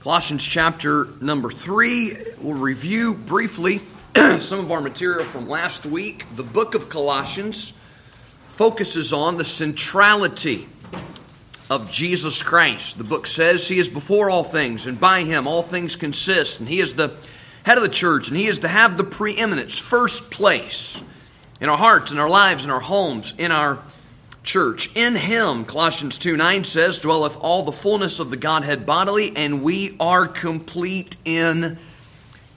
Colossians chapter number three. We'll review briefly some of our material from last week. The book of Colossians focuses on the centrality of Jesus Christ. The book says he is before all things, and by him all things consist, and he is the head of the church, and he is to have the preeminence, first place in our hearts, in our lives, in our homes, in our church. In him, Colossians 2 9 says, dwelleth all the fullness of the Godhead bodily, and we are complete in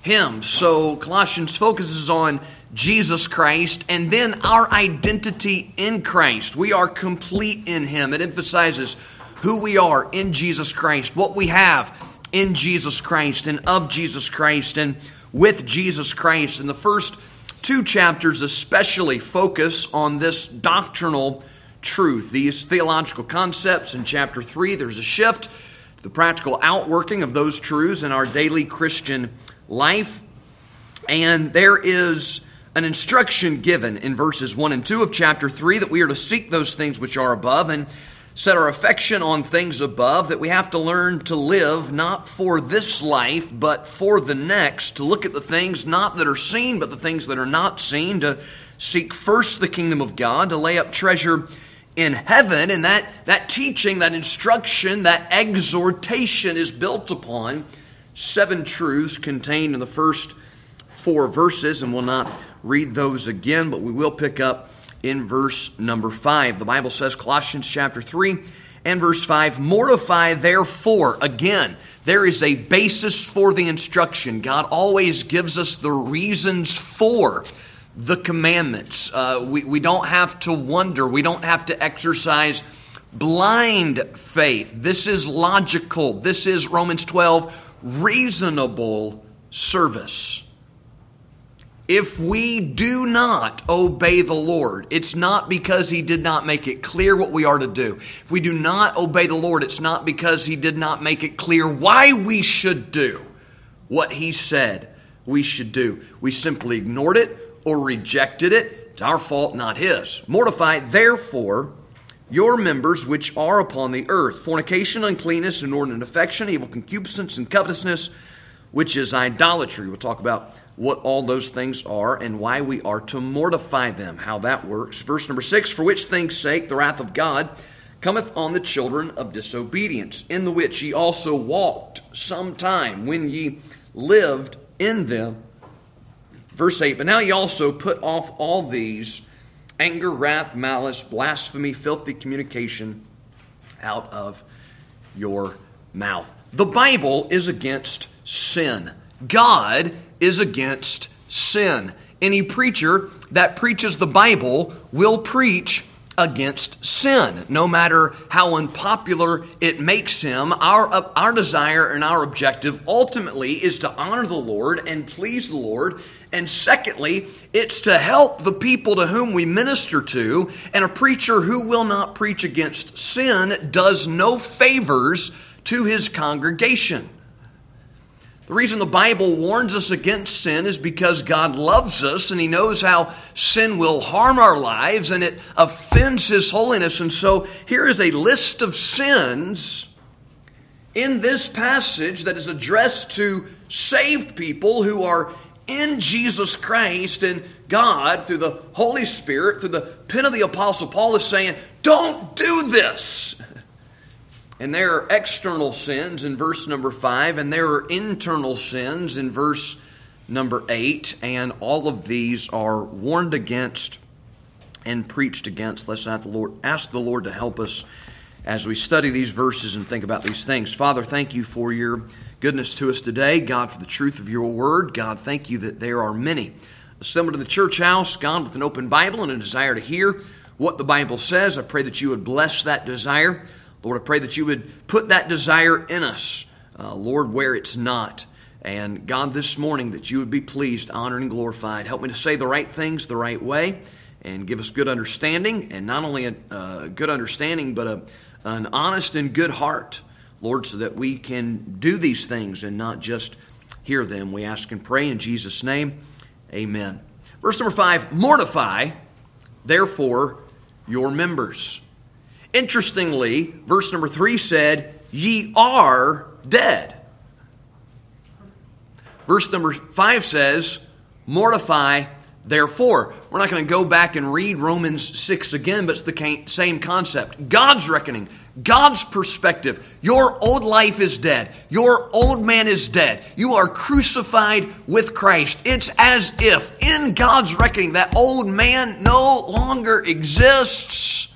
him. So Colossians focuses on Jesus Christ and then our identity in Christ. We are complete in him. It emphasizes who we are in Jesus Christ, what we have in Jesus Christ and of Jesus Christ and with Jesus Christ. And the first two chapters especially focus on this doctrinal truth, these theological concepts. In chapter 3, there's a shift to the practical outworking of those truths in our daily Christian life. And there is an instruction given in verses 1 and 2 of chapter 3 that we are to seek those things which are above and set our affection on things above, that we have to learn to live not for this life, but for the next, to look at the things not that are seen, but the things that are not seen, to seek first the kingdom of God, to lay up treasure in heaven. And that, that teaching, that instruction, that exhortation is built upon seven truths contained in the first four verses. And we'll not read those again, but we will pick up in verse number five. The Bible says, Colossians chapter 3 and verse 5 Mortify therefore, again, there is a basis for the instruction. God always gives us the reasons for the commandments. Uh, we, we don't have to wonder, we don't have to exercise blind faith. This is logical. This is Romans 12, reasonable service. If we do not obey the Lord, it's not because He did not make it clear what we are to do. If we do not obey the Lord, it's not because He did not make it clear why we should do what He said we should do. We simply ignored it or rejected it, it's our fault, not his. Mortify, therefore, your members which are upon the earth fornication, uncleanness, inordinate affection, evil concupiscence, and covetousness, which is idolatry. We'll talk about what all those things are and why we are to mortify them, how that works. Verse number six For which things' sake the wrath of God cometh on the children of disobedience, in the which ye also walked some time when ye lived in them Verse 8 But now ye also put off all these anger, wrath, malice, blasphemy, filthy communication out of your mouth. The Bible is against sin. God is against sin. Any preacher that preaches the Bible will preach against sin, no matter how unpopular it makes him. Our, uh, our desire and our objective ultimately is to honor the Lord and please the Lord and secondly, it's to help the people to whom we minister to. And a preacher who will not preach against sin does no favors to his congregation. The reason the Bible warns us against sin is because God loves us and He knows how sin will harm our lives and it offends His holiness. And so here is a list of sins in this passage that is addressed to saved people who are in Jesus Christ and God, through the Holy Spirit, through the pen of the Apostle Paul, is saying, Don't do this. And there are external sins in verse number five, and there are internal sins in verse number eight, and all of these are warned against and preached against. Let's ask the Lord, ask the Lord to help us as we study these verses and think about these things. Father, thank you for your goodness to us today. God, for the truth of your word. God, thank you that there are many assembled in the church house, God, with an open Bible and a desire to hear what the Bible says. I pray that you would bless that desire. Lord, I pray that you would put that desire in us, uh, Lord, where it's not. And God, this morning, that you would be pleased, honored, and glorified. Help me to say the right things the right way and give us good understanding, and not only a uh, good understanding, but a, an honest and good heart Lord, so that we can do these things and not just hear them. We ask and pray in Jesus' name. Amen. Verse number five mortify, therefore, your members. Interestingly, verse number three said, Ye are dead. Verse number 5 says, Mortify therefore. We're not going to go back and read Romans 6 again, but it's the same concept. God's reckoning, God's perspective. Your old life is dead. Your old man is dead. You are crucified with Christ. It's as if, in God's reckoning, that old man no longer exists.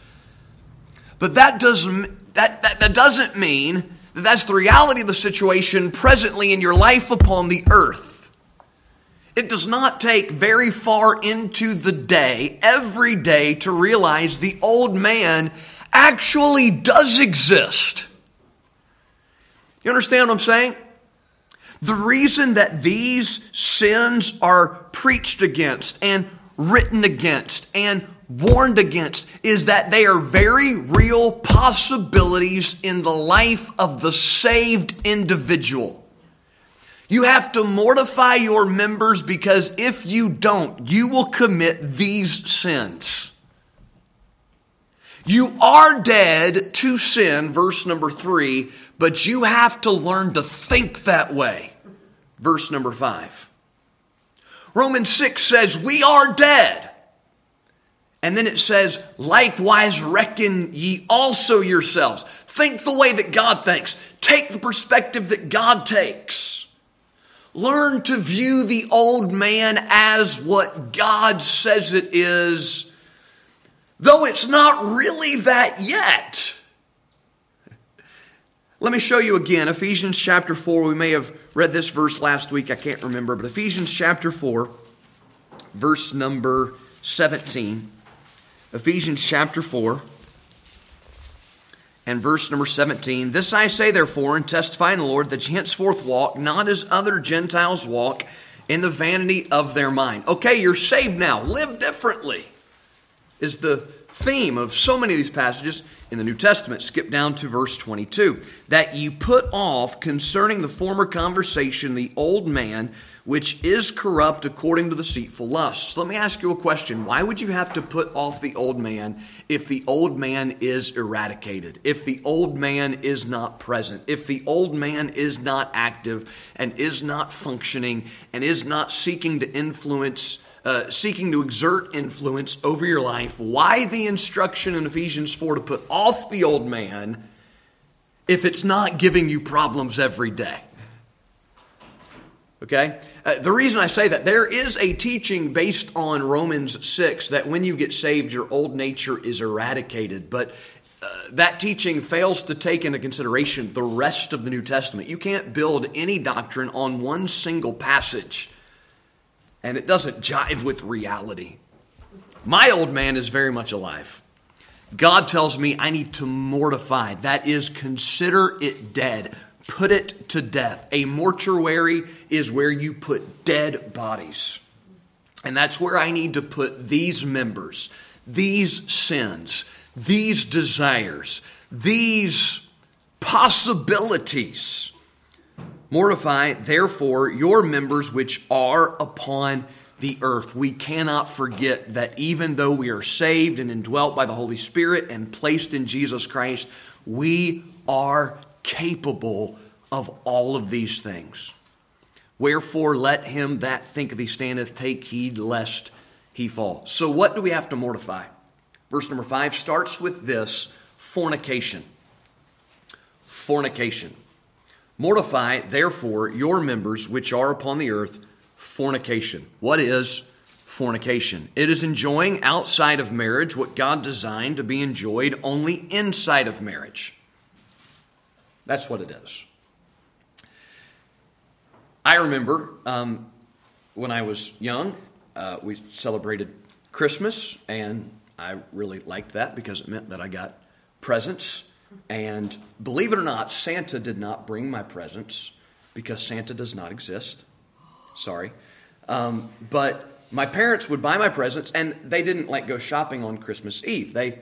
But that doesn't, that, that, that doesn't mean that that's the reality of the situation presently in your life upon the earth. It does not take very far into the day, every day, to realize the old man actually does exist. You understand what I'm saying? The reason that these sins are preached against and written against and warned against is that they are very real possibilities in the life of the saved individual. You have to mortify your members because if you don't, you will commit these sins. You are dead to sin, verse number three, but you have to learn to think that way, verse number five. Romans 6 says, We are dead. And then it says, Likewise, reckon ye also yourselves. Think the way that God thinks, take the perspective that God takes. Learn to view the old man as what God says it is, though it's not really that yet. Let me show you again Ephesians chapter 4. We may have read this verse last week, I can't remember, but Ephesians chapter 4, verse number 17. Ephesians chapter 4 and verse number 17 This I say, therefore, and testify in the Lord, that you henceforth walk not as other Gentiles walk in the vanity of their mind. Okay, you're saved now. Live differently, is the theme of so many of these passages in the New Testament. Skip down to verse 22. That you put off concerning the former conversation the old man which is corrupt according to deceitful lusts. Let me ask you a question. Why would you have to put off the old man if the old man is eradicated, if the old man is not present, if the old man is not active and is not functioning and is not seeking to influence? Uh, seeking to exert influence over your life, why the instruction in Ephesians 4 to put off the old man if it's not giving you problems every day? Okay? Uh, the reason I say that, there is a teaching based on Romans 6 that when you get saved, your old nature is eradicated. But uh, that teaching fails to take into consideration the rest of the New Testament. You can't build any doctrine on one single passage, and it doesn't jive with reality. My old man is very much alive. God tells me I need to mortify. That is, consider it dead. Put it to death. A mortuary is where you put dead bodies. And that's where I need to put these members, these sins, these desires, these possibilities. Mortify, therefore, your members which are upon the earth. We cannot forget that even though we are saved and indwelt by the Holy Spirit and placed in Jesus Christ, we are capable of all of these things. Wherefore, let him that thinketh he standeth take heed lest he fall. So, what do we have to mortify? Verse number five starts with this fornication. Fornication. Mortify, therefore, your members which are upon the earth, fornication. What is fornication? It is enjoying outside of marriage what God designed to be enjoyed only inside of marriage. That's what it is. I remember um, when I was young, uh, we celebrated Christmas, and I really liked that because it meant that I got presents. And believe it or not, Santa did not bring my presents because Santa does not exist. Sorry. Um, but my parents would buy my presents, and they didn't like go shopping on Christmas Eve. They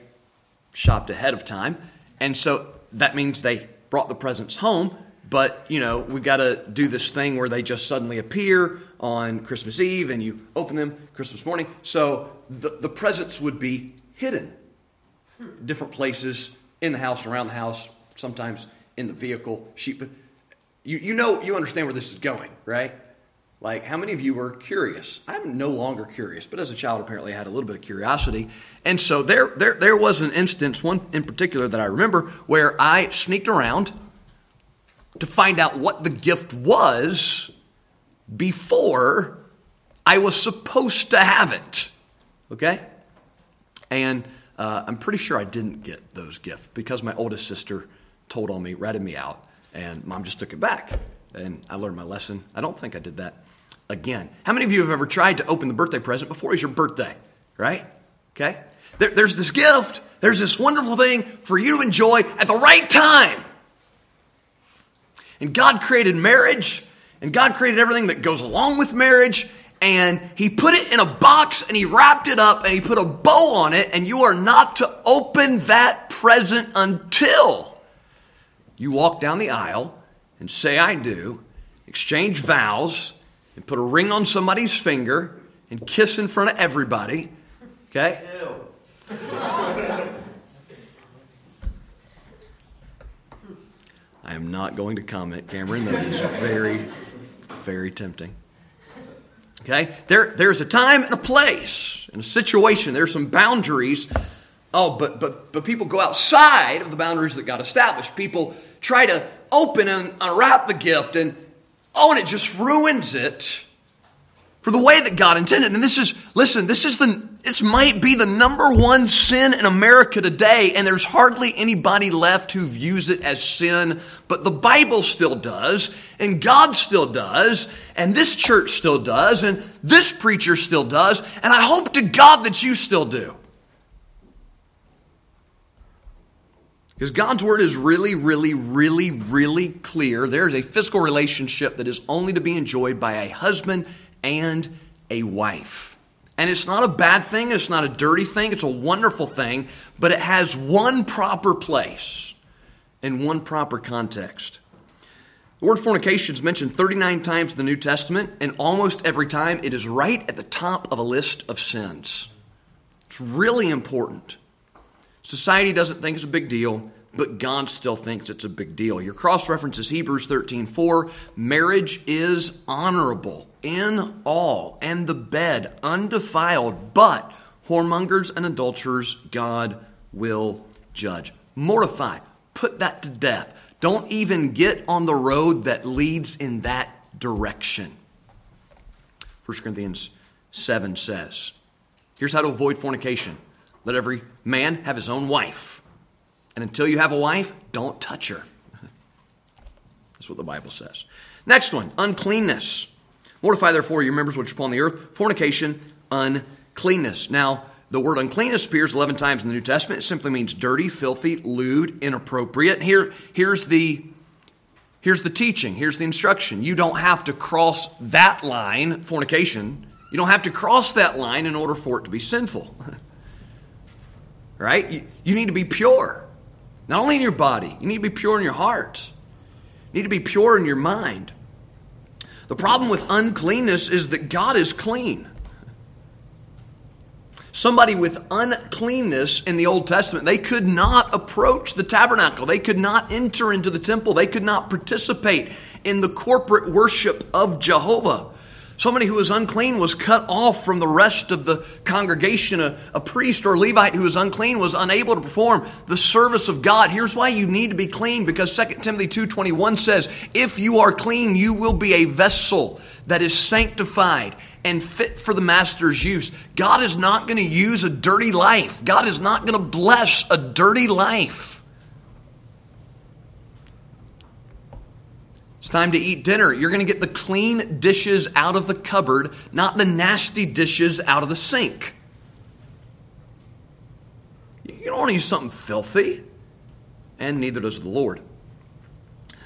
shopped ahead of time. And so that means they brought the presents home but, you know, we've got to do this thing where they just suddenly appear on Christmas Eve and you open them Christmas morning. So the, the presents would be hidden. Different places in the house, around the house, sometimes in the vehicle, sheep. You, you know, you understand where this is going, right? Like, how many of you were curious? I'm no longer curious, but as a child, apparently, I had a little bit of curiosity. And so there, there, there was an instance, one in particular that I remember, where I sneaked around to find out what the gift was before I was supposed to have it. Okay? And uh, I'm pretty sure I didn't get those gifts because my oldest sister told on me, ratted me out, and mom just took it back. And I learned my lesson. I don't think I did that again. How many of you have ever tried to open the birthday present before it's your birthday? Right? Okay? There, there's this gift, there's this wonderful thing for you to enjoy at the right time. And God created marriage, and God created everything that goes along with marriage, and He put it in a box and He wrapped it up and He put a bow on it, and you are not to open that present until you walk down the aisle and say, I do, exchange vows, and put a ring on somebody's finger and kiss in front of everybody. Okay? I am not going to comment, Cameron. That is very, very tempting. Okay? There, there's a time and a place and a situation. There's some boundaries. Oh, but, but, but people go outside of the boundaries that God established. People try to open and unwrap the gift, and oh, and it just ruins it for the way that God intended. And this is, listen, this is the, this might be the number one sin in America today, and there's hardly anybody left who views it as sin, but the Bible still does, and God still does, and this church still does, and this preacher still does, and I hope to God that you still do. Because God's word is really, really, really, really clear. There's a physical relationship that is only to be enjoyed by a husband and a wife. And it's not a bad thing, it's not a dirty thing, it's a wonderful thing, but it has one proper place and one proper context. The word fornication is mentioned 39 times in the New Testament, and almost every time it is right at the top of a list of sins. It's really important. Society doesn't think it's a big deal, but God still thinks it's a big deal. Your cross reference is Hebrews 13 4. Marriage is honorable in all, and the bed undefiled, but whoremongers and adulterers God will judge. Mortify, put that to death. Don't even get on the road that leads in that direction. 1 Corinthians 7 says, Here's how to avoid fornication let every man have his own wife and until you have a wife, don't touch her. That's what the Bible says. Next one uncleanness. Mortify therefore your members which are upon the earth fornication, uncleanness. Now, the word uncleanness appears 11 times in the New Testament. It simply means dirty, filthy, lewd, inappropriate. Here, here's the here's the teaching, here's the instruction. You don't have to cross that line, fornication. You don't have to cross that line in order for it to be sinful. right? You, you need to be pure. Not only in your body, you need to be pure in your heart. You need to be pure in your mind. The problem with uncleanness is that God is clean. Somebody with uncleanness in the Old Testament, they could not approach the tabernacle. They could not enter into the temple. They could not participate in the corporate worship of Jehovah. Somebody who was unclean was cut off from the rest of the congregation. A, a, priest or Levite who was unclean was unable to perform the service of God. Here's why you need to be clean because 2 Timothy 2:21 says, "If you are clean, you will be a vessel that is sanctified and fit for the master's use." God is not going to use a dirty life. God is not going to bless a dirty life. It's time to eat dinner. You're going to get the clean dishes out of the cupboard, not the nasty dishes out of the sink. You don't want to use something filthy, and neither does the Lord.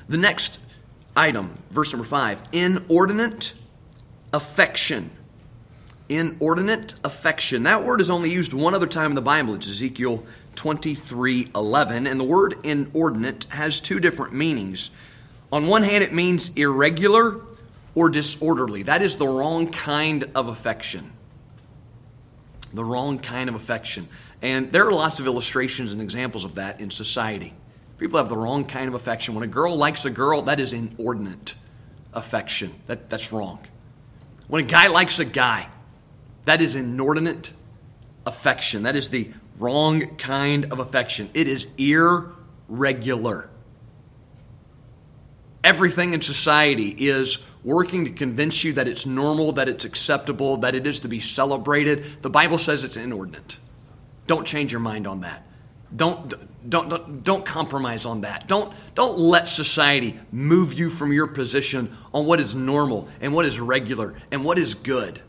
The next item, verse number five inordinate affection. Inordinate affection. That word is only used one other time in the Bible. It's Ezekiel 23 11. And the word inordinate has two different meanings. On one hand, it means irregular or disorderly. That is the wrong kind of affection. The wrong kind of affection. And there are lots of illustrations and examples of that in society. People have the wrong kind of affection. When a girl likes a girl, that is inordinate affection. That, that's wrong. When a guy likes a guy, that is inordinate affection. That is the wrong kind of affection. It is irregular. Everything in society is working to convince you that it's normal, that it's acceptable, that it is to be celebrated. The Bible says it's inordinate. Don't change your mind on that. Don't, don't, don't, don't compromise on that. Don't, don't let society move you from your position on what is normal and what is regular and what is good.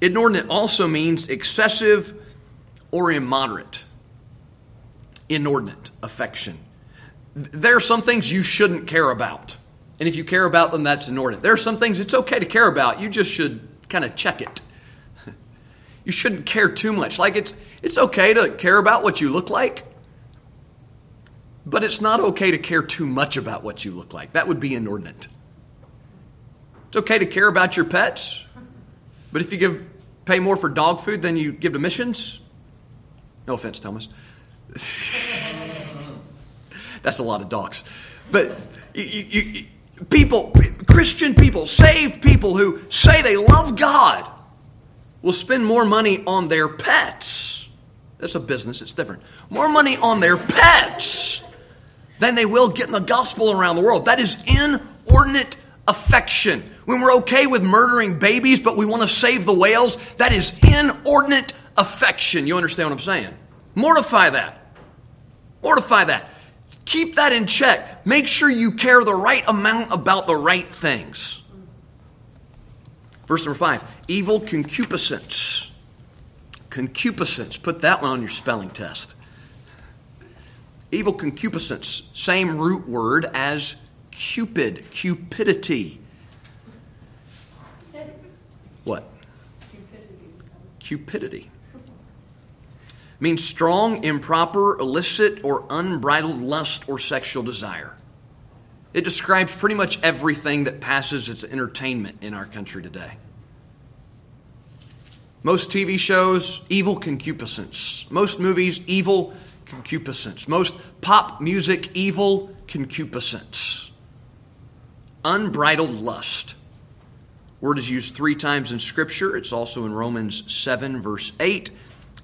Inordinate also means excessive or immoderate. Inordinate affection. There are some things you shouldn't care about. And if you care about them, that's inordinate. There are some things it's okay to care about. You just should kind of check it. You shouldn't care too much. Like it's it's okay to care about what you look like, but it's not okay to care too much about what you look like. That would be inordinate. It's okay to care about your pets, but if you give pay more for dog food than you give to missions, no offense, Thomas. That's a lot of dogs. But you, you, you, people, Christian people, saved people who say they love God will spend more money on their pets. That's a business, it's different. More money on their pets than they will getting the gospel around the world. That is inordinate affection. When we're okay with murdering babies, but we want to save the whales, that is inordinate affection. You understand what I'm saying? Mortify that. Mortify that. Keep that in check. Make sure you care the right amount about the right things. Verse number five evil concupiscence. Concupiscence. Put that one on your spelling test. Evil concupiscence, same root word as cupid, cupidity. What? Cupidity. Means strong, improper, illicit, or unbridled lust or sexual desire. It describes pretty much everything that passes as entertainment in our country today. Most TV shows, evil concupiscence. Most movies, evil concupiscence. Most pop music, evil concupiscence. Unbridled lust. Word is used three times in Scripture. It's also in Romans 7, verse 8.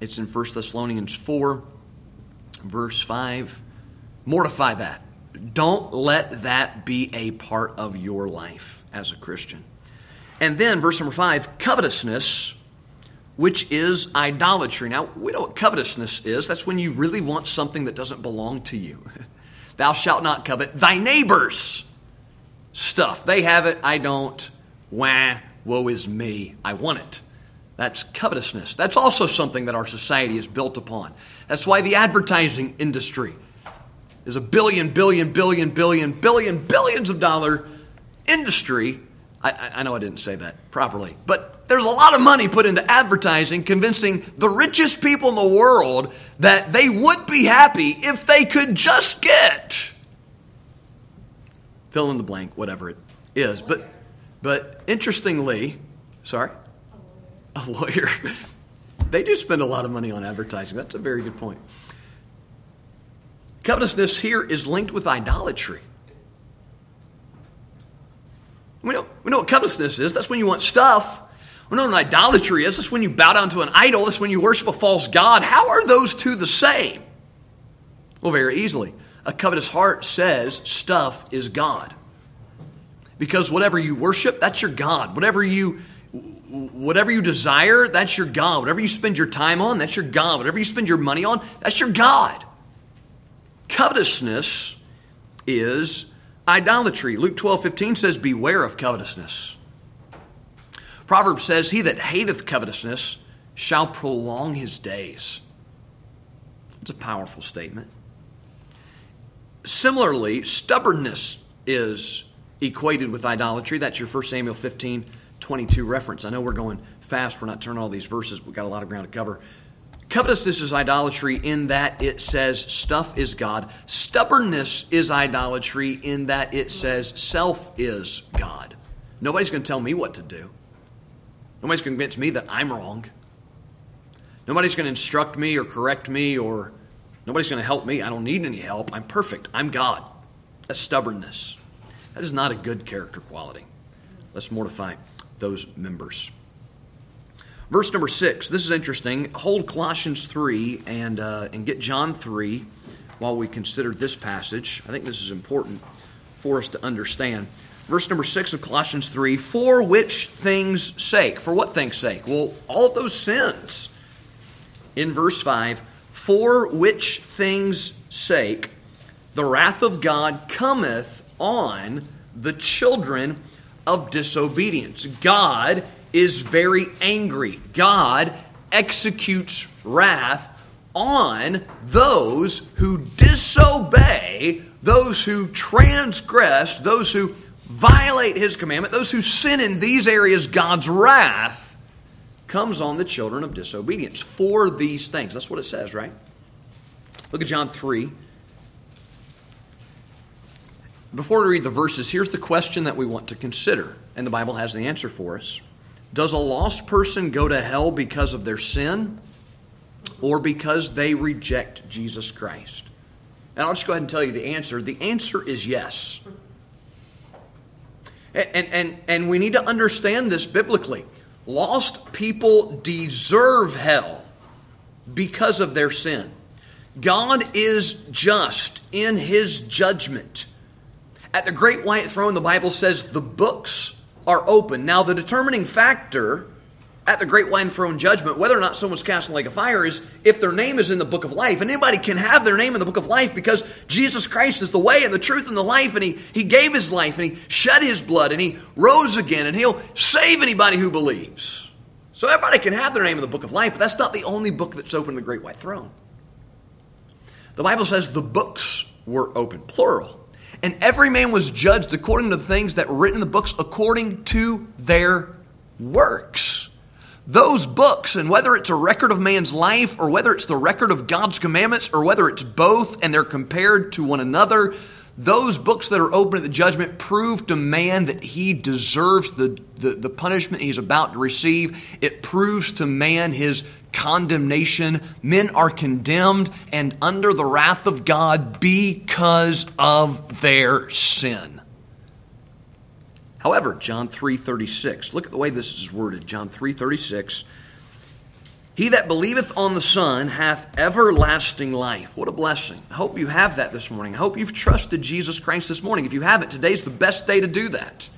It's in 1 Thessalonians 4, verse 5. Mortify that. Don't let that be a part of your life as a Christian. And then, verse number five, covetousness, which is idolatry. Now, we know what covetousness is. That's when you really want something that doesn't belong to you. Thou shalt not covet thy neighbor's stuff. They have it, I don't. Wah, woe is me. I want it. That's covetousness. That's also something that our society is built upon. That's why the advertising industry is a billion, billion, billion, billion, billion, billions of dollar industry. I, I, know I didn't say that properly, but there's a lot of money put into advertising, convincing the richest people in the world that they would be happy if they could just get fill in the blank, whatever it is. But, but interestingly, sorry, a lawyer. they do spend a lot of money on advertising. That's a very good point. Covetousness here is linked with idolatry. We know, we know what covetousness is. That's when you want stuff. We know what idolatry is. That's when you bow down to an idol. That's when you worship a false God. How are those two the same? Well, very easily. A covetous heart says stuff is God. Because whatever you worship, that's your God. Whatever you whatever you desire, that's your God. Whatever you spend your time on, that's your God. Whatever you spend your money on, that's your God. Covetousness is idolatry. Luke 12 15 says, Beware of covetousness. Proverbs says, He that hateth covetousness shall prolong his days. It's a powerful statement. Similarly, stubbornness is equated with idolatry. That's your 1 Samuel 15 22 reference. I know we're going fast, we're not turning all these verses, we've got a lot of ground to cover. Covetousness is idolatry in that it says stuff is God. Stubbornness is idolatry in that it says self is God. Nobody's going to tell me what to do. Nobody's going to convince me that I'm wrong. Nobody's going to instruct me or correct me or nobody's going to help me. I don't need any help. I'm perfect. I'm God. That's stubbornness. That is not a good character quality. Let's mortify those members. Verse number six, this is interesting. Hold Colossians 3 and, uh, and get John 3 while we consider this passage. I think this is important for us to understand. Verse number 6 of Colossians 3 For which things' sake? For what things' sake? Well, all of those sins. In verse 5 For which things' sake the wrath of God cometh on the children of disobedience. God is very angry. God executes wrath on those who disobey, those who transgress, those who violate his commandment, those who sin in these areas, God's wrath comes on the children of disobedience for these things. That's what it says, right? Look at John 3. Before we read the verses, here's the question that we want to consider, and the Bible has the answer for us. Does a lost person go to hell because of their sin or because they reject Jesus Christ? And I'll just go ahead and tell you the answer. The answer is yes. And, and, and we need to understand this biblically. Lost people deserve hell because of their sin. God is just in his judgment. At the great white throne, the Bible says the books are open. Now, the determining factor at the great white throne judgment, whether or not someone's cast in the lake of fire, is if their name is in the book of life. And anybody can have their name in the book of life because Jesus Christ is the way and the truth and the life, and He, he gave His life, and He shed His blood, and He rose again, and He'll save anybody who believes. So everybody can have their name in the book of life, but that's not the only book that's open in the great white throne. The Bible says the books were open, plural. And every man was judged according to the things that were written in the books according to their works. Those books, and whether it's a record of man's life or whether it's the record of God's commandments or whether it's both and they're compared to one another, those books that are open at the judgment prove to man that he deserves the, the, the, punishment he's about to receive. It proves to man his condemnation. Men are condemned and under the wrath of God because of their sin. However, John 3:36, look at the way this is worded. John 3:36, he that believeth on the Son hath everlasting life. What a blessing. I hope you have that this morning. I hope you've trusted Jesus Christ this morning. If you haven't, today's the best day to do that.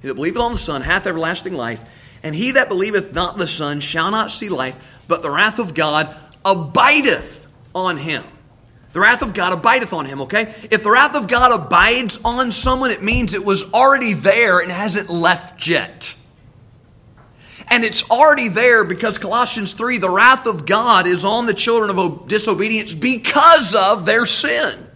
He that believeth on the Son hath everlasting life, and he that believeth not the Son shall not see life, but the wrath of God abideth on him. The wrath of God abideth on him, okay? If the wrath of God abides on someone, it means it was already there and hasn't left yet. And it's already there because Colossians 3 the wrath of God is on the children of disobedience because of their sin.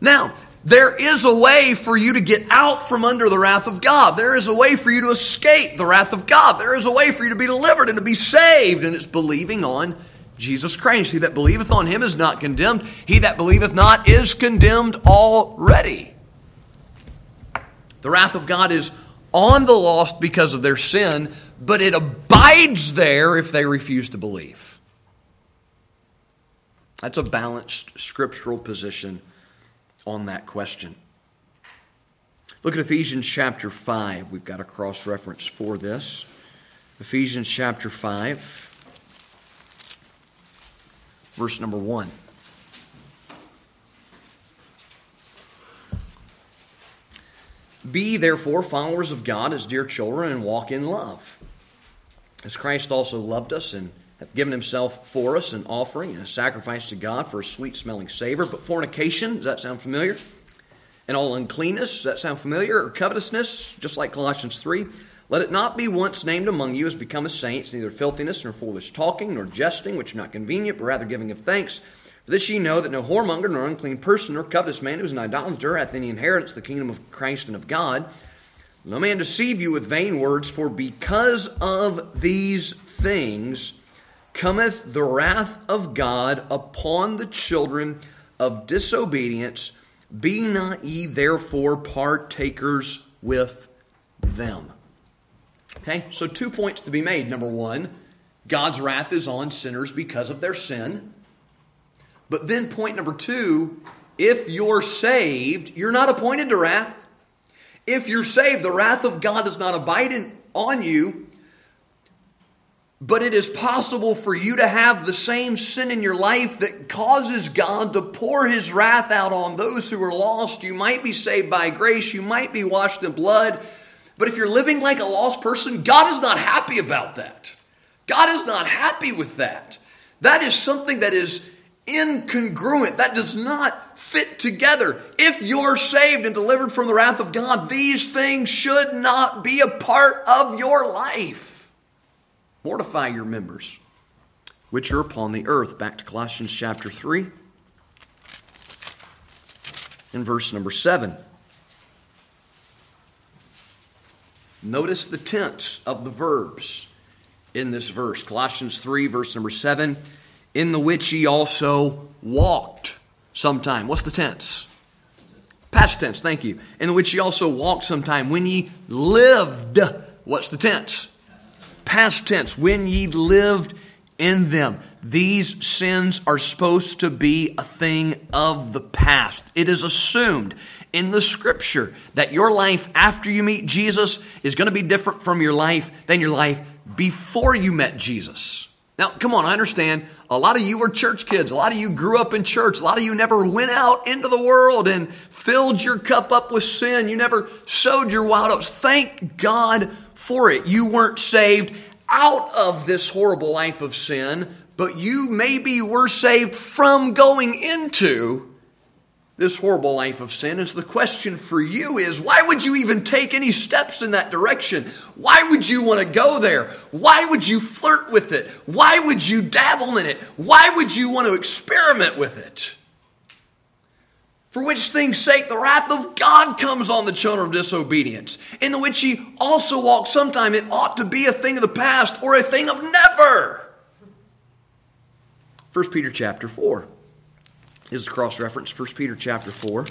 Now, there is a way for you to get out from under the wrath of God. There is a way for you to escape the wrath of God. There is a way for you to be delivered and to be saved, and it's believing on Jesus Christ. He that believeth on him is not condemned. He that believeth not is condemned already. The wrath of God is on the lost because of their sin, but it abides there if they refuse to believe. That's a balanced scriptural position on that question. Look at Ephesians chapter 5. We've got a cross reference for this. Ephesians chapter 5 verse number 1. Be therefore followers of God as dear children and walk in love. As Christ also loved us and hath given himself for us an offering and a sacrifice to God for a sweet smelling savor. But fornication, does that sound familiar? And all uncleanness, does that sound familiar? Or covetousness, just like Colossians 3. Let it not be once named among you as become saints, neither filthiness, nor foolish talking, nor jesting, which are not convenient, but rather giving of thanks. For this ye know that no whoremonger, nor unclean person, nor covetous man who is an idolater hath any inheritance the kingdom of Christ and of God. No man deceive you with vain words, for because of these things cometh the wrath of God upon the children of disobedience. Be not ye therefore partakers with them. Okay, so two points to be made. Number one, God's wrath is on sinners because of their sin. But then, point number two, if you're saved, you're not appointed to wrath. If you're saved, the wrath of God does not abide in, on you, but it is possible for you to have the same sin in your life that causes God to pour his wrath out on those who are lost. You might be saved by grace, you might be washed in blood, but if you're living like a lost person, God is not happy about that. God is not happy with that. That is something that is incongruent. That does not fit together. If you're saved and delivered from the wrath of God, these things should not be a part of your life. Mortify your members, which are upon the earth. Back to Colossians chapter 3 and verse number 7. Notice the tense of the verbs in this verse. Colossians 3, verse number 7, in the which ye also walked sometime. What's the tense? Past tense, thank you. In the which ye also walked sometime when ye lived. What's the tense? Past tense, when ye lived in them. These sins are supposed to be a thing of the past. It is assumed in the scripture that your life after you meet Jesus is going to be different from your life than your life before you met Jesus. Now, come on, I understand. A lot of you were church kids. A lot of you grew up in church. A lot of you never went out into the world and filled your cup up with sin. You never sowed your wild oats. Thank God for it. You weren't saved out of this horrible life of sin, but you maybe were saved from going into this horrible life of sin. So the question for you is why would you even take any steps in that direction? Why would you want to go there? Why would you flirt with it? Why would you dabble in it? Why would you want to experiment with it? For which thing's sake the wrath of God comes on the children of disobedience, in the which ye also walk sometime. It ought to be a thing of the past or a thing of never. 1 Peter chapter 4 is the cross reference. 1 Peter chapter 4,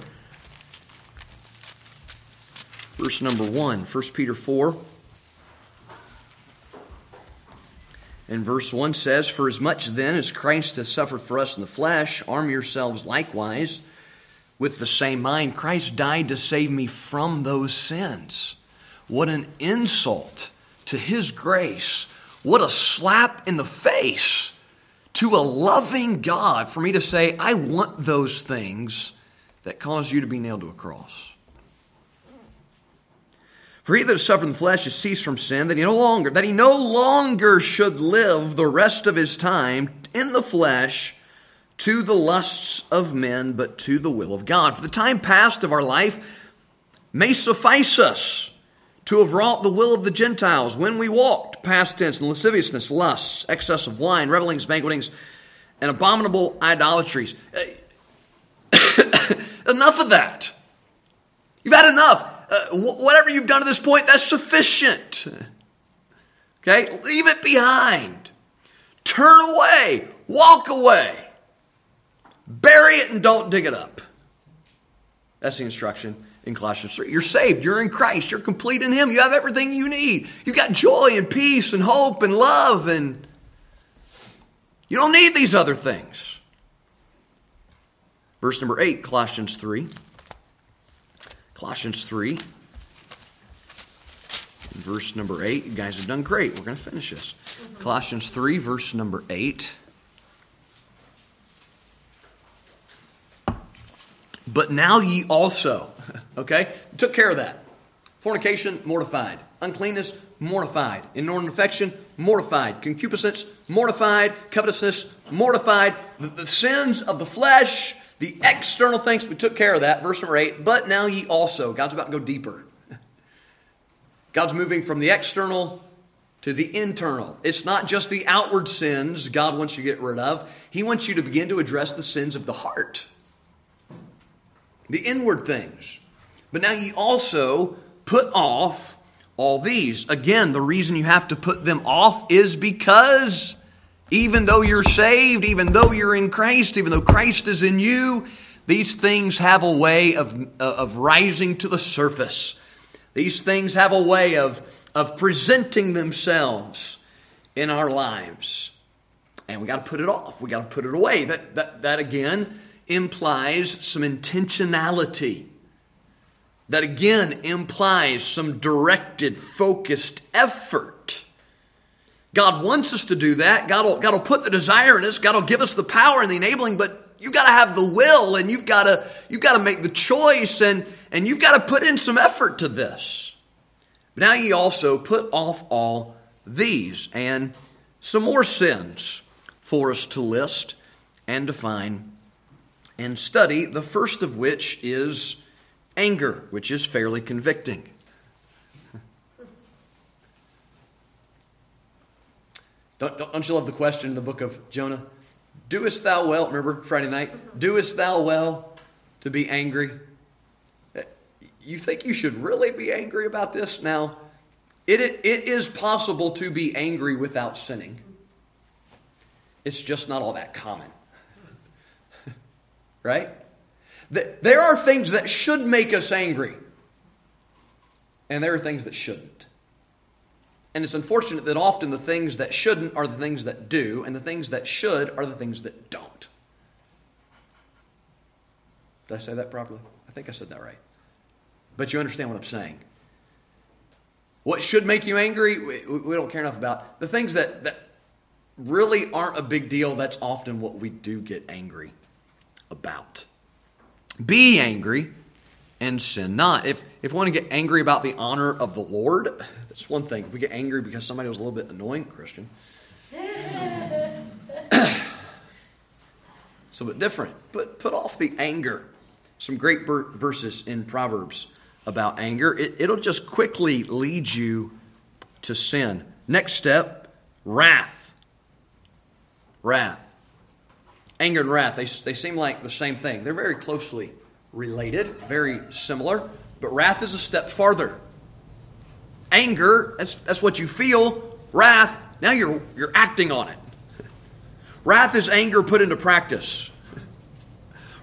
verse number 1. 1 Peter 4 and verse 1 says, For as much then as Christ has suffered for us in the flesh, arm yourselves likewise with the same mind. Christ died to save me from those sins. What an insult to His grace. What a slap in the face to a loving God for me to say, I want those things that cause you to be nailed to a cross. For he that has suffered the flesh has ceased from sin, that he no longer, that he no longer should live the rest of his time in the flesh to the lusts of men, but to the will of God. For the time past of our life may suffice us to have wrought the will of the Gentiles when we walked, past tense, in lasciviousness, lusts, excess of wine, revelings, banquetings, and abominable idolatries. enough of that. You've had enough. Uh, whatever you've done to this point, that's sufficient. Okay? Leave it behind. Turn away. Walk away. Bury it and don't dig it up. That's the instruction in Colossians 3. You're saved. You're in Christ. You're complete in Him. You have everything you need. You've got joy and peace and hope and love, and you don't need these other things. Verse number 8, Colossians 3. Colossians 3. Verse number 8. You guys have done great. We're going to finish this. Colossians 3, verse number 8. But now ye also, okay, took care of that. Fornication, mortified. Uncleanness, mortified. Inordinate affection, mortified. Concupiscence, mortified. Covetousness, mortified. The, the, sins of the flesh, the external things, we took care of that. Verse number 8. But now ye also, God's about to go deeper. God's moving from the external to the internal. It's not just the outward sins God wants you to get rid of, He wants you to begin to address the sins of the heart the inward things. But now ye also put off all these. Again, the reason you have to put them off is because even though you're saved, even though you're in Christ, even though Christ is in you, these things have a way of, uh, of rising to the surface. These things have a way of, of presenting themselves in our lives. And we got to put it off. We got to put it away. That, that, that again implies some intentionality. that again implies some directed, focused effort. God wants us to do that. God will, God will put the desire in us. God will give us the power and the enabling, but you've got to have the will and you've got to, you've got to make the choice and, and you've got to put in some effort to this. But now ye also put off all these and some more sins for us to list and define and study, the first of which is anger, which is fairly convicting. Don't, don't, you love the question in the book of Jonah? Doest thou well, remember Friday night? Doest thou well to be angry? Eh, you think you should really be angry about this? Now, it, it is possible to be angry without sinning. It's just not all that common. Right? There are things that should make us angry, and there are things that shouldn't. And it's unfortunate that often the things that shouldn't are the things that do, and the things that should are the things that don't. Did I say that properly? I think I said that right. But you understand what I'm saying. What should make you angry, we, don't care enough about. The things that, that really aren't a big deal, that's often what we do get angry about. Be angry and sin not. If, if we want to get angry about the honor of the Lord, that's one thing. If we get angry because somebody was a little bit annoying, Christian. it's a bit different. But put off the anger. Some great verses in Proverbs about anger. It, it'll just quickly lead you to sin. Next step wrath. Wrath. Anger and wrath, they, they seem like the same thing. They're very closely related, very similar, but wrath is a step farther. Anger, that's, that's what you feel. Wrath, now you're, you're acting on it. Wrath is anger put into practice.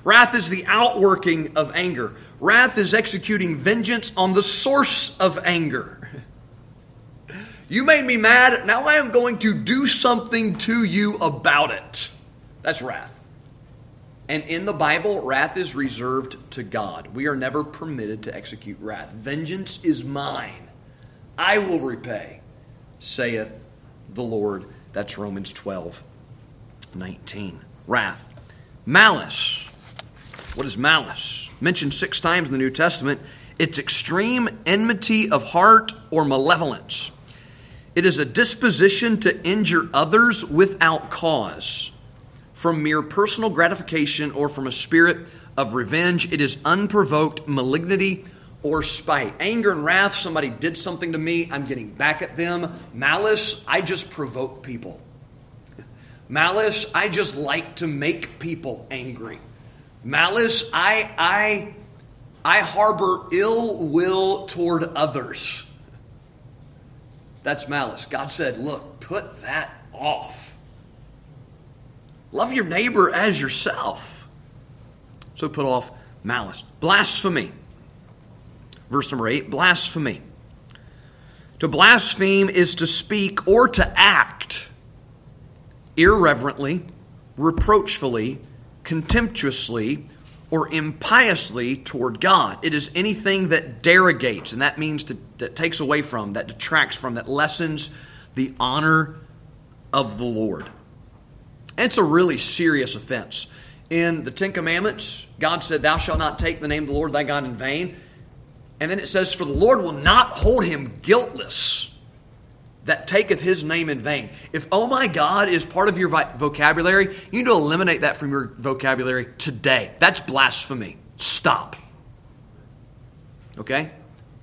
Wrath is the outworking of anger. Wrath is executing vengeance on the source of anger. You made me mad, now I am going to do something to you about it. That's wrath. And in the Bible, wrath is reserved to God. We are never permitted to execute wrath. Vengeance is mine. I will repay, saith the Lord. That's Romans 12, 19. Wrath. Malice. What is malice? Mentioned six times in the New Testament. It's extreme enmity of heart or malevolence. It is a disposition to injure others without cause from mere personal gratification or from a spirit of revenge. It is unprovoked malignity or spite. Anger and wrath, somebody did something to me, I'm getting back at them. Malice, I just provoke people. Malice, I just like to make people angry. Malice, I I I harbor ill will toward others. That's malice. God said, "Look, put that off." Love your neighbor as yourself. So put off malice. Blasphemy. Verse number eight blasphemy. To blaspheme is to speak or to act irreverently, reproachfully, contemptuously, or impiously toward God. It is anything that derogates, and that means to, that takes away from, that detracts from, that lessens the honor of the Lord. It's a really serious offense. In the Ten Commandments, God said, Thou shalt not take the name of the Lord thy God in vain. And then it says, For the Lord will not hold him guiltless that taketh his name in vain. If, oh my God, is part of your vocabulary, you need to eliminate that from your vocabulary today. That's blasphemy. Stop. Okay?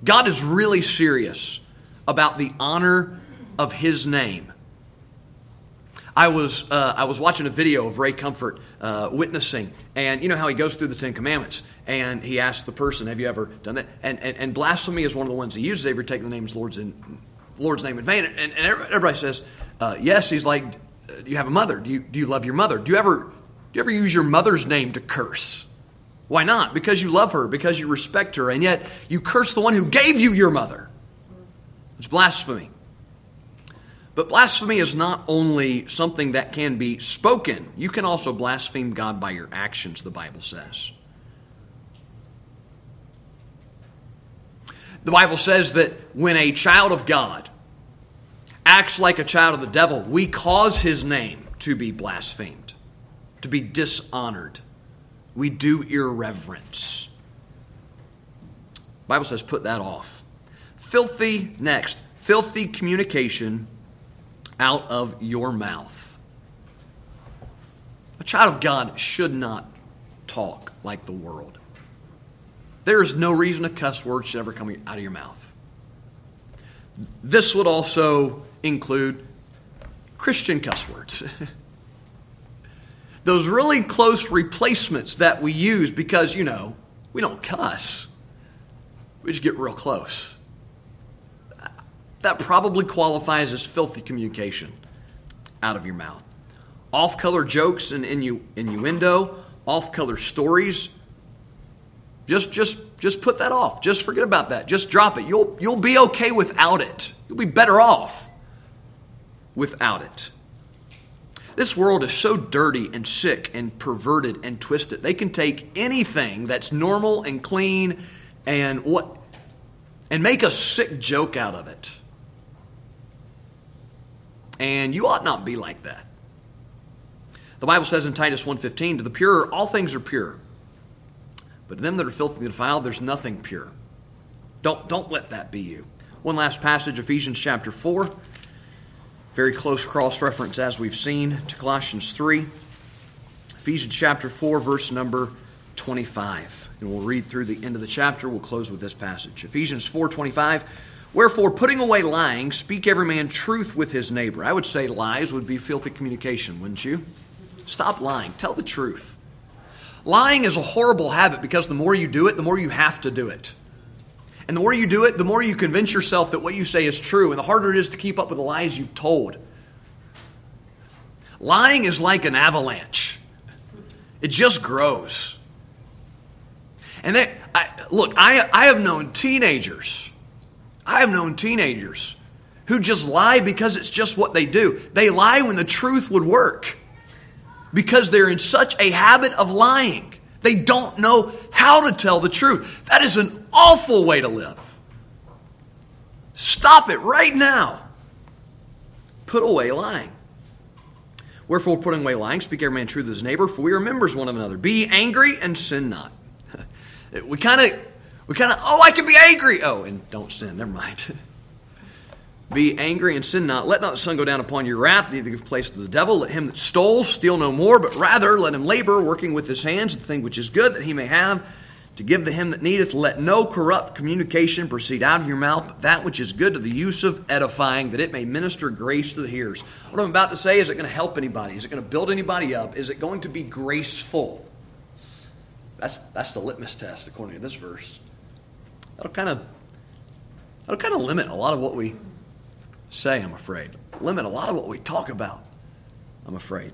God is really serious about the honor of his name. I was uh, I was watching a video of Ray Comfort uh, witnessing, and you know how he goes through the Ten Commandments, and he asks the person, "Have you ever done that?" And and, and blasphemy is one of the ones he uses. Ever taken the name's Lord's in Lord's name in vain? And, and everybody says, uh, "Yes." He's like, "Do you have a mother? Do you do you love your mother? Do you ever do you ever use your mother's name to curse?" Why not? Because you love her, because you respect her, and yet you curse the one who gave you your mother. It's blasphemy. But blasphemy is not only something that can be spoken, you can also blaspheme God by your actions, the Bible says. The Bible says that when a child of God acts like a child of the devil, we cause his name to be blasphemed, to be dishonored. We do irreverence. The Bible says put that off. Filthy next, filthy communication out of your mouth. A child of God should not talk like the world. There is no reason a cuss word should ever come out of your mouth. This would also include Christian cuss words. Those really close replacements that we use because, you know, we don't cuss. We just get real close. That probably qualifies as filthy communication out of your mouth. Off color jokes and innu- innuendo, off color stories just just just put that off. Just forget about that. Just drop it. You'll you'll be okay without it. You'll be better off without it. This world is so dirty and sick and perverted and twisted. They can take anything that's normal and clean and what and make a sick joke out of it. And you ought not be like that. The Bible says in Titus 1:15, to the pure all things are pure. But to them that are filthy and defiled, there's nothing pure. Don't, don't let that be you. One last passage, Ephesians chapter 4. Very close cross reference, as we've seen, to Colossians 3. Ephesians chapter 4, verse number 25. And we'll read through the end of the chapter. We'll close with this passage. Ephesians 4 25. Wherefore, putting away lying, speak every man truth with his neighbor. I would say lies would be filthy communication, wouldn't you? Stop lying. Tell the truth. Lying is a horrible habit because the more you do it, the more you have to do it. And the more you do it, the more you convince yourself that what you say is true, and the harder it is to keep up with the lies you've told. Lying is like an avalanche, it just grows. And I, look, I, I have known teenagers, I have known teenagers who just lie because it's just what they do. They lie when the truth would work because they're in such a habit of lying. They don't know how to tell the truth. That is an awful way to live. Stop it right now. Put away lying. Wherefore, putting away lying, speak every man truth to his neighbor, for we are members one of another. Be angry and sin not. we kind of, we kind of, oh, I can be angry. Oh, and don't sin. Never mind. Be angry and sin not. Let not the sun go down upon your wrath, neither give place to the devil. Let him that stole steal no more, but rather let him labor, working with his hands the thing which is good, that he may have to give to him that needeth. Let no corrupt communication proceed out of your mouth, but that which is good to the use of edifying, that it may minister grace to the hearers. What I'm about to say, is it going to help anybody? Is it going to build anybody up? Is it going to be graceful? That's, that's the litmus test, according to this verse. That'll kind of that'll kind of limit a lot of what we say, I'm afraid. Limit a lot of what we talk about, I'm afraid.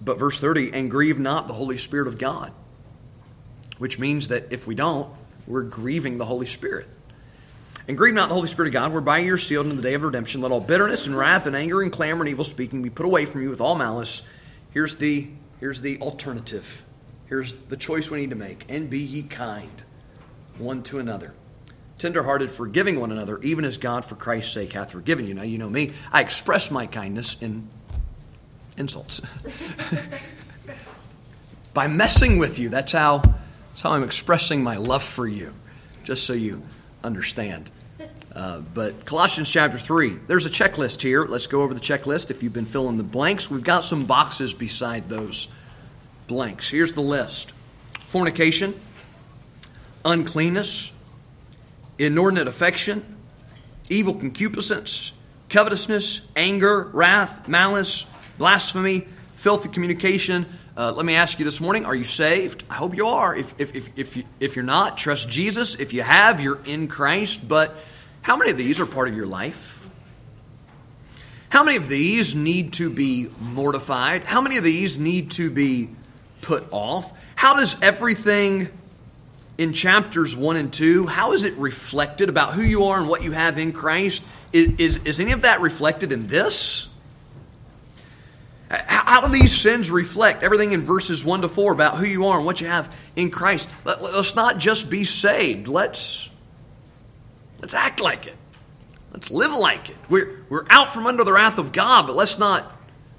But verse 30, and grieve not the Holy Spirit of God, which means that if we don't, we're grieving the Holy Spirit. And grieve not the Holy Spirit of God, whereby you're sealed in the day of redemption. Let all bitterness and wrath and anger and clamor and evil speaking be put away from you with all malice. Here's the, here's the alternative. Here's the choice we need to make. And be ye kind one to another tenderhearted, forgiving one another, even as God for Christ's sake hath forgiven you. Now, you know me, I express my kindness in insults. By messing with you, that's how, that's how I'm expressing my love for you, just so you understand. Uh, but Colossians chapter 3, there's a checklist here. Let's go over the checklist. If you've been filling the blanks, we've got some boxes beside those blanks. Here's the list fornication, uncleanness, inordinate affection, evil concupiscence, covetousness, anger, wrath, malice, blasphemy, filthy communication. Uh, let me ask you this morning are you saved? I hope you are. If, if, if, if, you, if you're not, trust Jesus. If you have, you're in Christ. But how many of these are part of your life? How many of these need to be mortified? How many of these need to be put off? How does everything in chapters 1 and 2, how is it reflected about who you are and what you have in Christ? Is, is, is any of that reflected in this? How do these sins reflect everything in verses 1 to 4 about who you are and what you have in Christ? Let, us not just be saved. Let's, Let's act like it. Let's live like it. We're, we're out from under the wrath of God, but let's not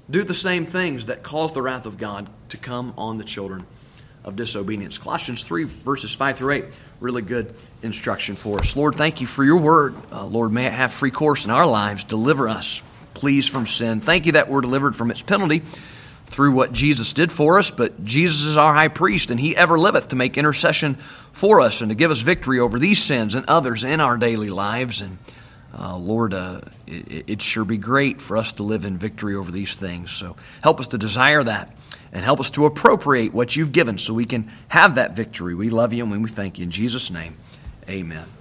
do the same things that cause the wrath of God to come on the children of disobedience. Colossians 3, verses 5 through 8, really good instruction for us. Lord, thank you for your word. Uh, Lord, may it have free course in our lives. Deliver us, please, from sin. Thank you that we're delivered from its penalty through what Jesus did for us, but Jesus is our high priest, and he ever liveth to make intercession for us and to give us victory over these sins and others in our daily lives. And uh, Lord, uh, it, sure be great for us to live in victory over these things. So help us to desire that and help us to appropriate what you've given so we can have that victory. We love you and we thank you. In Jesus' name, amen.